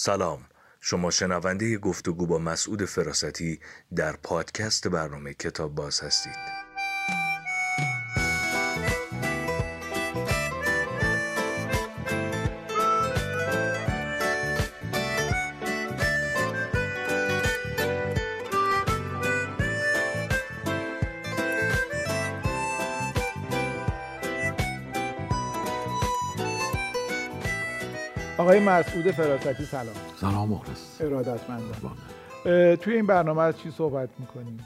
سلام. شما شنونده گفتگو با مسعود فراستی در پادکست برنامه کتاب باز هستید. آقای مسعود فراستی سلام. سلام مخلص. ارادتمندم. توی این برنامه از چی صحبت می‌کنیم؟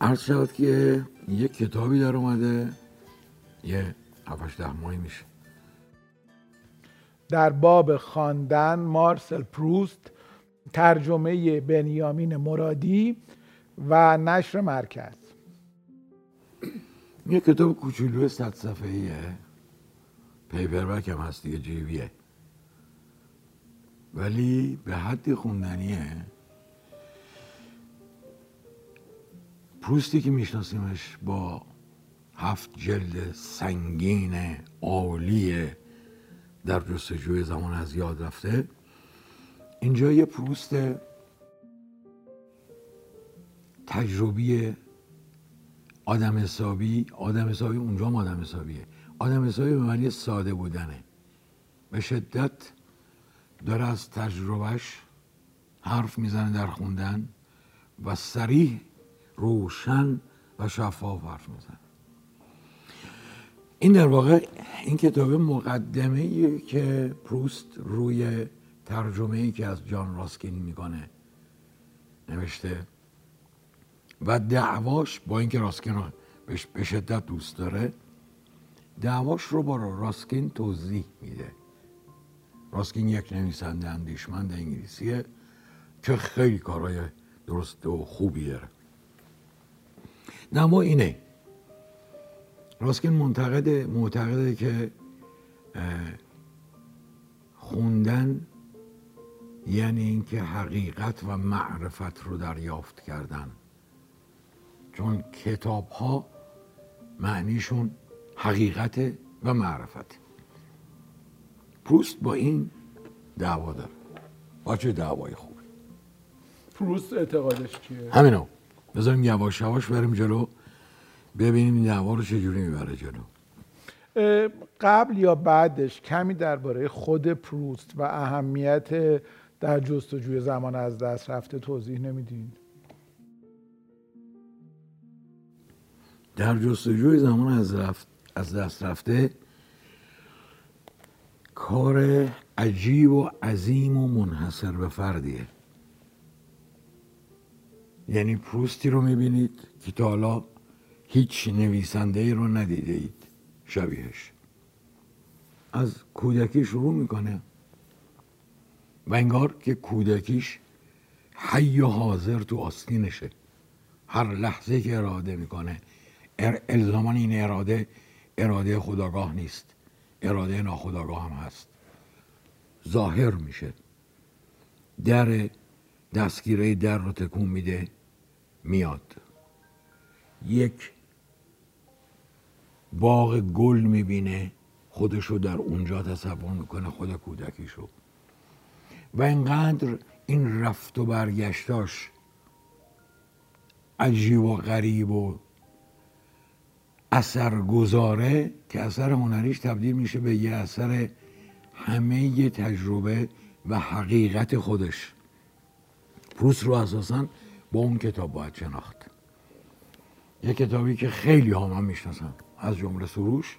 عرض شود که یه کتابی در اومده یه هفتش ده ماهی میشه. در باب خواندن مارسل پروست ترجمه بنیامین مرادی و نشر مرکز. یه کتاب کوچولو صد صفحه‌ایه. پیپربک هم هست دیگه جیبیه ولی به حدی خوندنیه. پروستی که میشناسیمش با هفت جلد سنگین عالی در جستجوی زمان از یاد رفته. اینجا یه پروست تجربی آدم حسابی آدم حسابی اونجا هم آدم حسابیه. آدم حسابی به معنی ساده بودنه. به شدت داره از تجربهش حرف می‌زنه در خوندن و سریح روشن و شفاف حرف می‌زنه. این در واقع این کتاب مقدمه که پروست روی ترجمه ای که از جان راسکین می‌کنه نوشته و دعواش با اینکه راسکین رو به شدت دوست داره دعواش رو با راسکین توضیح میده. راسکین یک نویسنده اندیشمند انگلیسیه که خیلی کارهای درست و خوبی داره دعوا اینه. راسکین منتقده معتقده که خوندن یعنی اینکه حقیقت و معرفت رو دریافت کردن. چون کتاب ها معنیشون حقیقت و معرفت. پروست با این دعوا داره. با چه دعوای خوبی؟ پروست اعتقادش چیه؟ همینو بذاریم یواش یواش بریم جلو. ببینیم این دعوا رو چجوری می‌بره جلو. قبل یا بعدش کمی درباره خود پروست و اهمیت در جستجوی زمان از دست رفته توضیح نمیدین؟ در جستجوی زمان از رفت از دست رفته. کار عجیب و عظیم و منحصر به فردیه. یعنی پروستی رو می‌بینید که تا حالا هیچ نویسنده ای رو ندیده اید شبیهش. از کودکی شروع می‌کنه. و انگار که کودکیش حی و حاضر تو آستینشه. هر لحظه که اراده می‌کنه الزامان این اراده اراده خداگاه نیست. اراده ناخداگاه هم هست. ظاهر میشه. در دستگیره در رو تکون میده میاد. یک باغ گل می‌بینه خودشو در اونجا تصور می‌کنه خود کودکیشو. و اینقدر این رفت و برگشتاش عجیب و غریب و اثر گذاره که اثر هنریش تبدیل میشه به یه اثر همه تجربه و حقیقت خودش. پروس رو اساسا با اون کتاب باید شناخت. یه کتابی که خیلی ها من می‌شناسن از جمله سروش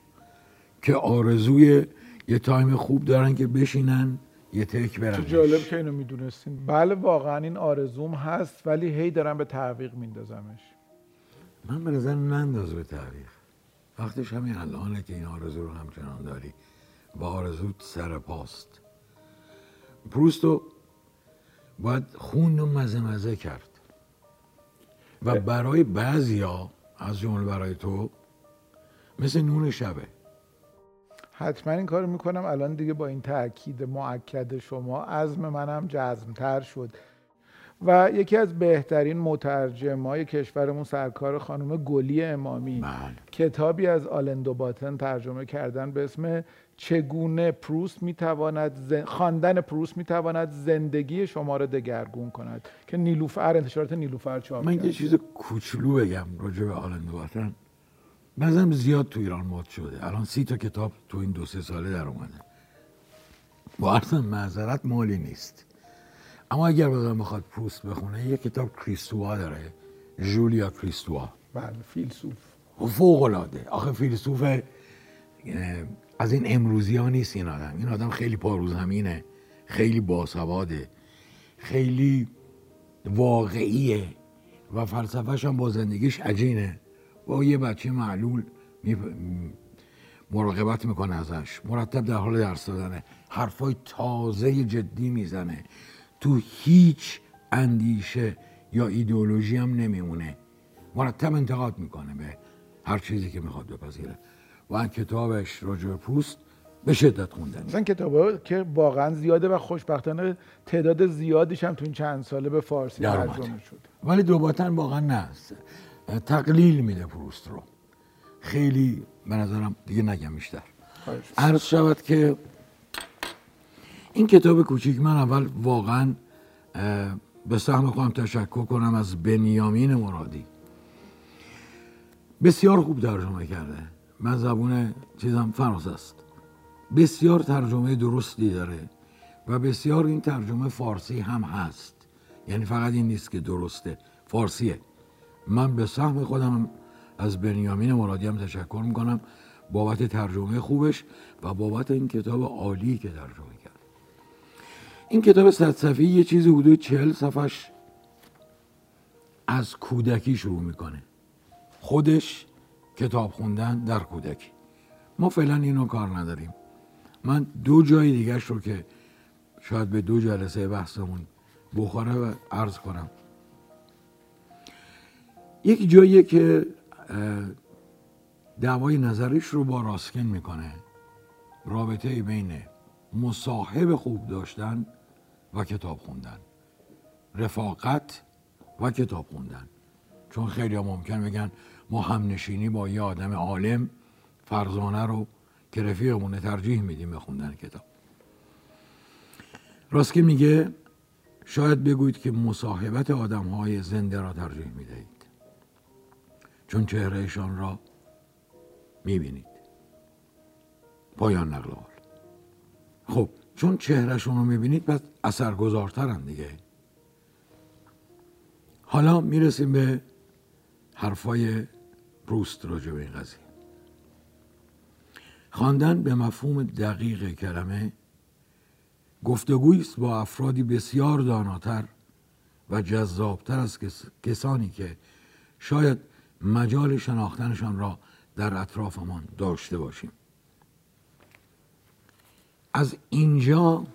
که آرزوی یه تایم خوب دارن که بشینن یه تک برن. چه جالب که اینو می‌دونستین. بله واقعا این آرزوم هست ولی هی دارم به تعویق میندازمش. من به نظر ننداز به تعویق. وقتش همین الانه که این آرزو رو همچنان داری و آرزوت سر پاست. پروستو باید خون رو مزه مزه کرد. و برای بعضیا از جمله برای تو مثل نون شبه. حتما این کار می‌کنم. الان دیگه با این تاکید معکد شما عزم منم جزمتر شد. و یکی از بهترین مترجمای کشورمون سرکار خانم گلی امامی. بله. کتابی از آلندو باتن ترجمه کردن به اسم چگونه پروست می‌تواند ز... خواندن پروست می‌تواند زندگی شما را دگرگون کند؟ که نیلوفر انتشارات نیلوفر چاپ من. یه چیز کوچولو بگم راجع به آلندو وطن بعضم زیاد تو ایران مد شده. الان سی تا کتاب تو این دو سه ساله در اومده. با عرض معذرت مالی نیست. اما اگر آدم بخواد پروست بخونه یه کتاب کریستوا داره. جولیا کریستوا. بله فیلسوف. فوق العاده آخه فیلسوف از این امروزی ها نیست این آدم. این آدم خیلی پاروز همینه خیلی باسواده خیلی واقعیه و فلسفهش هم با زندگیش عجینه. با یه بچه معلول می- مراقبت می‌کنه ازش. مرتب در حال درس دادنه. حرفای تازه جدی می‌زنه. تو هیچ اندیشه یا ایدئولوژی هم نمیمونه. مرتب انتقاد می‌کنه به هر چیزی که می‌خواد بپذیره. و کتابش راجع به پروست به شدت خوندنی. مثلا کتاب که واقعا زیاده و خوشبختانه تعداد زیادیش هم تو این چند ساله به فارسی. ترجمه شده ولی دوباتن واقعا نه. تقلیل میده پروست رو. خیلی به نظرم دیگه نگم بیشتر. عرض شود که این کتاب کوچیک من اول واقعا به سهم خودم تشکر کنم از بنیامین مرادی. بسیار خوب ترجمه کرده. من زبون چیزم فراز است. بسیار ترجمه درستی داره و بسیار این ترجمه فارسی هم هست. یعنی فقط این نیست که درسته فارسیه. من به سهم خودم از بنیامین مرادی هم تشکر می‌کنم. بابت ترجمه خوبش و بابت این کتاب عالی که ترجمه کرد این کتاب صد یه چیزی حدود چهل صفحش از کودکی شروع می‌کنه. خودش کتاب خوندن در کودکی. ما فعلا اینو کار نداریم. من دو جای دیگرش رو که شاید به دو جلسه بحثمون بخوره و عرض کنم. یک جاییه که دعوای نظریش رو با راسکین می‌کنه. رابطه بین مصاحب خوب داشتن و کتاب خوندن. رفاقت و کتاب خوندن. چون خیلی ها ممکن بگن ما همنشینی با یه آدم عالم فرزانه رو که رفیقمونه ترجیح میدیم به خوندن کتاب راسکین میگه شاید بگویید که مصاحبت آدم های زنده را ترجیح می‌دهید. چون چهرهشان را می‌بینید. پایان نقل خب چون چهرهشون رو می‌بینید پس اثرگذارترن دیگه. حالا می‌رسیم به حرفای پروست راجع به این قضیه. خواندن به مفهوم دقیق کلمه گفتگویی است با افرادی بسیار داناتر و جذابتر از کس- کسانی که شاید مجال شناختنشان را در اطرافمان داشته باشیم. از اینجا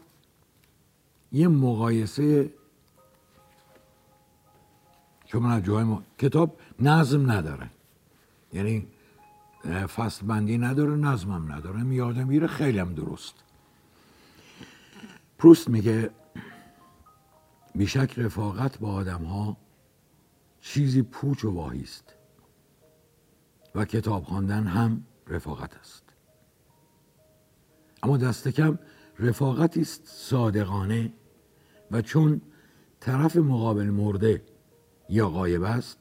یه مقایسه که از جای ما... کتاب نظم نداره. یعنی فصل بندی نداره نظمم نداره میاده میره خیلی هم درست. پروست میگه بیشک رفاقت با آدم ها چیزی پوچ و واهی است و کتاب خواندن هم رفاقت است. اما دست کم رفاقتی است صادقانه و چون طرف مقابل مرده یا غایب است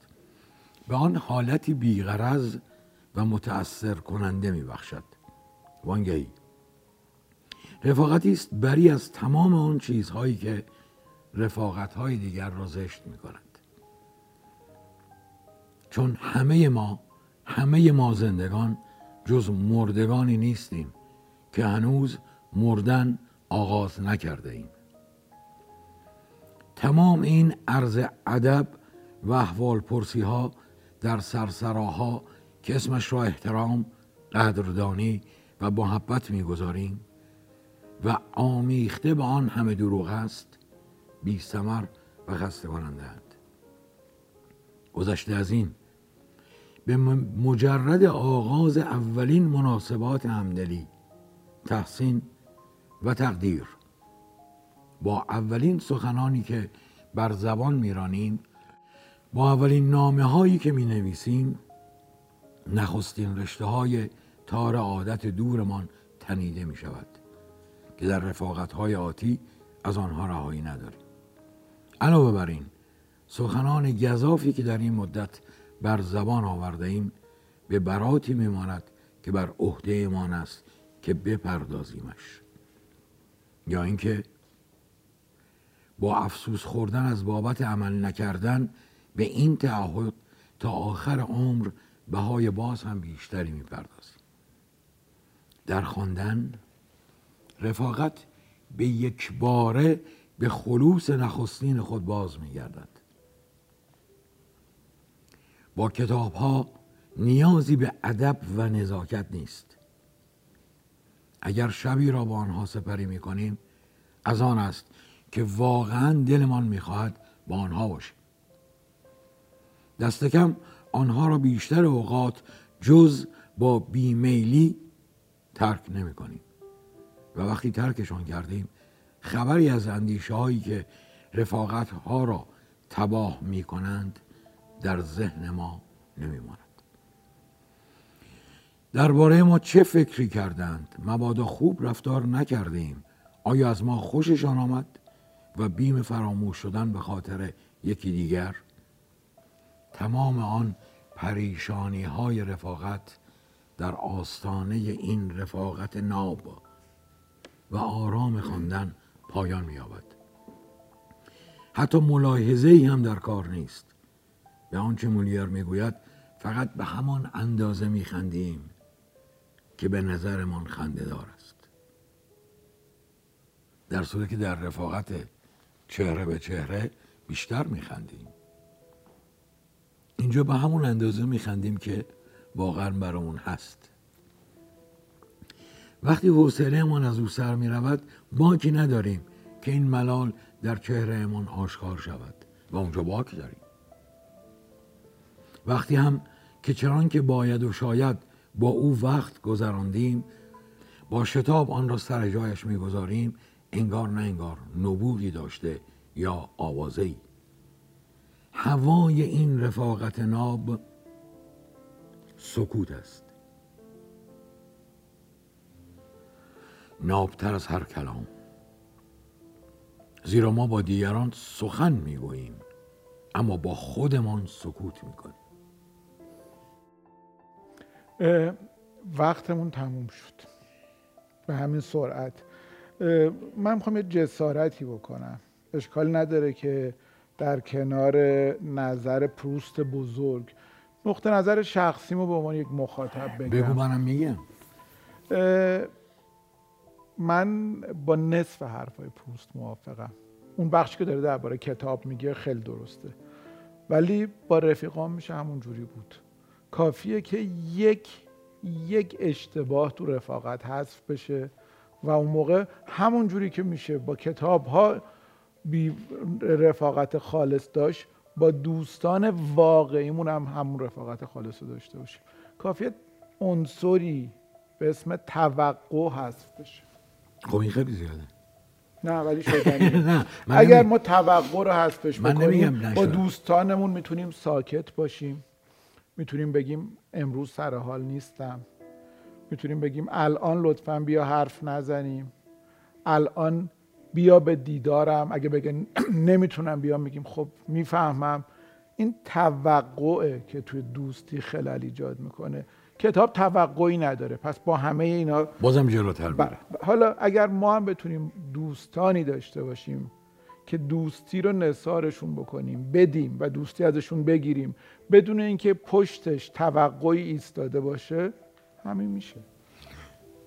به آن حالتی بیغرض و متأثر کننده می بخشد وانگهی. رفاقتی است بری از تمام آن چیزهایی که رفاقتهای دیگر را زشت می کند چون همه ما همه ما زندگان جز مردگانی نیستیم. که هنوز مردن آغاز نکرده ایم تمام این عرض ادب و احوال پرسی ها در سرسراها که اسمش را احترام قدردانی و محبت می‌گذاریم و آمیخته به آن همه دروغ است بی ثمر و خسته کننده‌اند. گذشته از این به مجرد آغاز اولین مناسبات همدلی تحسین و تقدیر. با اولین سخنانی که بر زبان میرانیم با اولین نامه هایی که می نویسیم نخستین رشته های تار عادت دورمان تنیده می شود که در رفاقت های آتی از آنها رهایی نداریم علاوه بر این سخنان گذافی که در این مدت بر زبان آورده ایم به براتی میماند که بر عهده مان است که بپردازیمش. یا اینکه با افسوس خوردن از بابت عمل نکردن به این تعهد تا آخر عمر بهای باز هم بیشتری می‌پردازیم. در خواندن رفاقت به یک باره به خلوص نخستین خود باز میگردد. با کتاب ها نیازی به ادب و نزاکت نیست. اگر شبی را با آنها سپری می کنیم از آن است که واقعا دلمان می‌خواهد با آنها باشیم دست کم آنها را بیشتر اوقات جز با بیمیلی ترک نمی کنیم و وقتی ترکشان کردیم خبری از اندیشه هایی که رفاقت ها را تباه می کنند در ذهن ما نمی ماند. درباره ما چه فکری کردند؟ مبادا خوب رفتار نکردیم. آیا از ما خوششان آمد و بیم فراموش شدن به خاطر یکی دیگر؟ تمام آن پریشانی های رفاقت در آستانه این رفاقت ناب و آرام خواندن پایان می‌یابد. حتی ملاحظه ای هم در کار نیست. به آنچه مولیر می‌گوید فقط به همان اندازه میخندیم. که به نظرمان خندهدار است. در صورتی که در رفاقت چهره به چهره بیشتر میخندیم. اینجا به همون اندازه میخندیم که واقعا برامون هست. وقتی حوصلهمان از او سر می رود باکی نداریم که این ملال در چهرهمان آشکار شود و اونجا باک داریم. وقتی هم که چران که باید و شاید با او وقت گذراندیم با شتاب آن را سر جایش می‌گذاریم انگار نه انگار نبوغی داشته یا آوازه ای هوای این رفاقت ناب سکوت است. نابتر از هر کلام. زیرا ما با دیگران سخن می‌گوییم اما با خودمان سکوت می‌کنیم. وقتمون تموم شد. به همین سرعت. من می‌خوام یه جسارتی بکنم. اشکال نداره که در کنار نظر پروست بزرگ نقطه نظر شخصیمو به عنوان یک مخاطب بگم. بگو منم میگم. من با نصف حرفای پروست موافقم. اون بخشی که داره درباره کتاب میگه خیلی درسته. ولی با رفیقام میشه همون جوری بود. کافیه که یک یک اشتباه تو رفاقت حذف بشه و اون موقع همون جوری که میشه با کتاب ها بی رفاقت خالص داشت با دوستان واقعیمون هم همون رفاقت خالص رو داشته باشیم. کافیه عنصری به اسم توقع حذف بشه. خب این خیلی زیاده. نه ولی شدنی اگر ما توقع رو حذفش بکنیم با دوستانمون می‌تونیم ساکت باشیم. می‌تونیم بگیم امروز سر حال نیستم. می‌تونیم بگیم الان لطفا بیا حرف نزنیم. الان بیا به دیدارم. اگه بگن نمی‌تونم بیام میگیم خب می‌فهمم. این توقعه که توی دوستی خلل ایجاد می‌کنه. کتاب توقعی نداره. پس با همه اینا بازم جلوتر بله. حالا اگر ما هم بتونیم دوستانی داشته باشیم که دوستی رو نثارشون بکنیم بدیم و دوستی ازشون بگیریم. بدون اینکه پشتش توقعی ایستاده باشه همین میشه.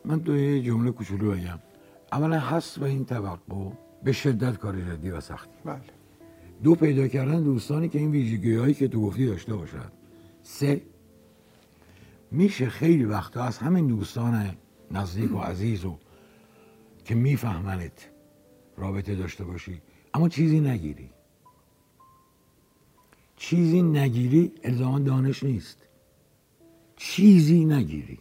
من دو یه جمله کوچولو بگم. اولا هست و این توقع به شدت کار جدی و سختی. بله. دو پیدا کردن دوستانی که این ویژگی هایی که تو گفتی داشته باشد سه میشه خیلی وقتا از همین دوستان نزدیک و عزیز و که میفهمنت رابطه داشته باشی اما چیزی نگیری. چیزی نگیری الزاما دانش نیست. چیزی نگیری.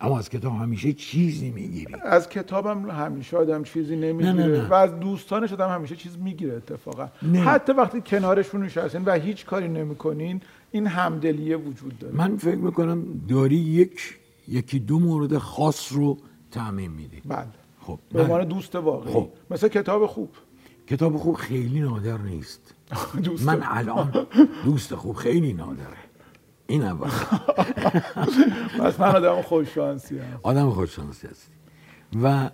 اما از کتاب همیشه چیزی می‌گیری. از کتابم همیشه آدم چیزی نمی‌گیره. نه، نه، نه. و از دوستانش آدم همیشه چیز می‌گیره اتفاقا. نه. حتی وقتی کنارشون نشستین و هیچ کاری نمی‌کنین این همدلیه وجود داره. من فکر می‌کنم داری یک یکی دو مورد خاص رو تعمین میدی. بله. خب به عنوان دوست واقعی. خب. مثل کتاب خوب. کتاب خوب خیلی نادر نیست. دوست من الان دوست خوب خیلی نادره. این اول. پس من آدم خوششانسی هم. آدم خوششانسی هستی. و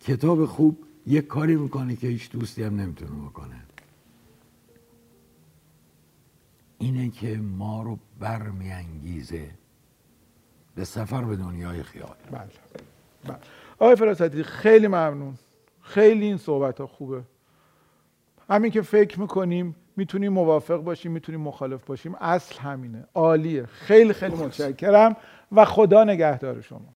کتاب خوب یک کاری می‌کنه که هیچ دوستی هم نمی‌تونه بکنه. اینه که ما رو برمیانگیزه به سفر به دنیای خیال. بله. بله. آقای فراستی خیلی ممنون. خیلی این صحبت ها خوبه. همین که فکر می‌کنیم می‌تونیم موافق باشیم می‌تونیم مخالف باشیم اصل همینه. عالیه. خیلی خیلی متشکرم و خدا نگهدار شما.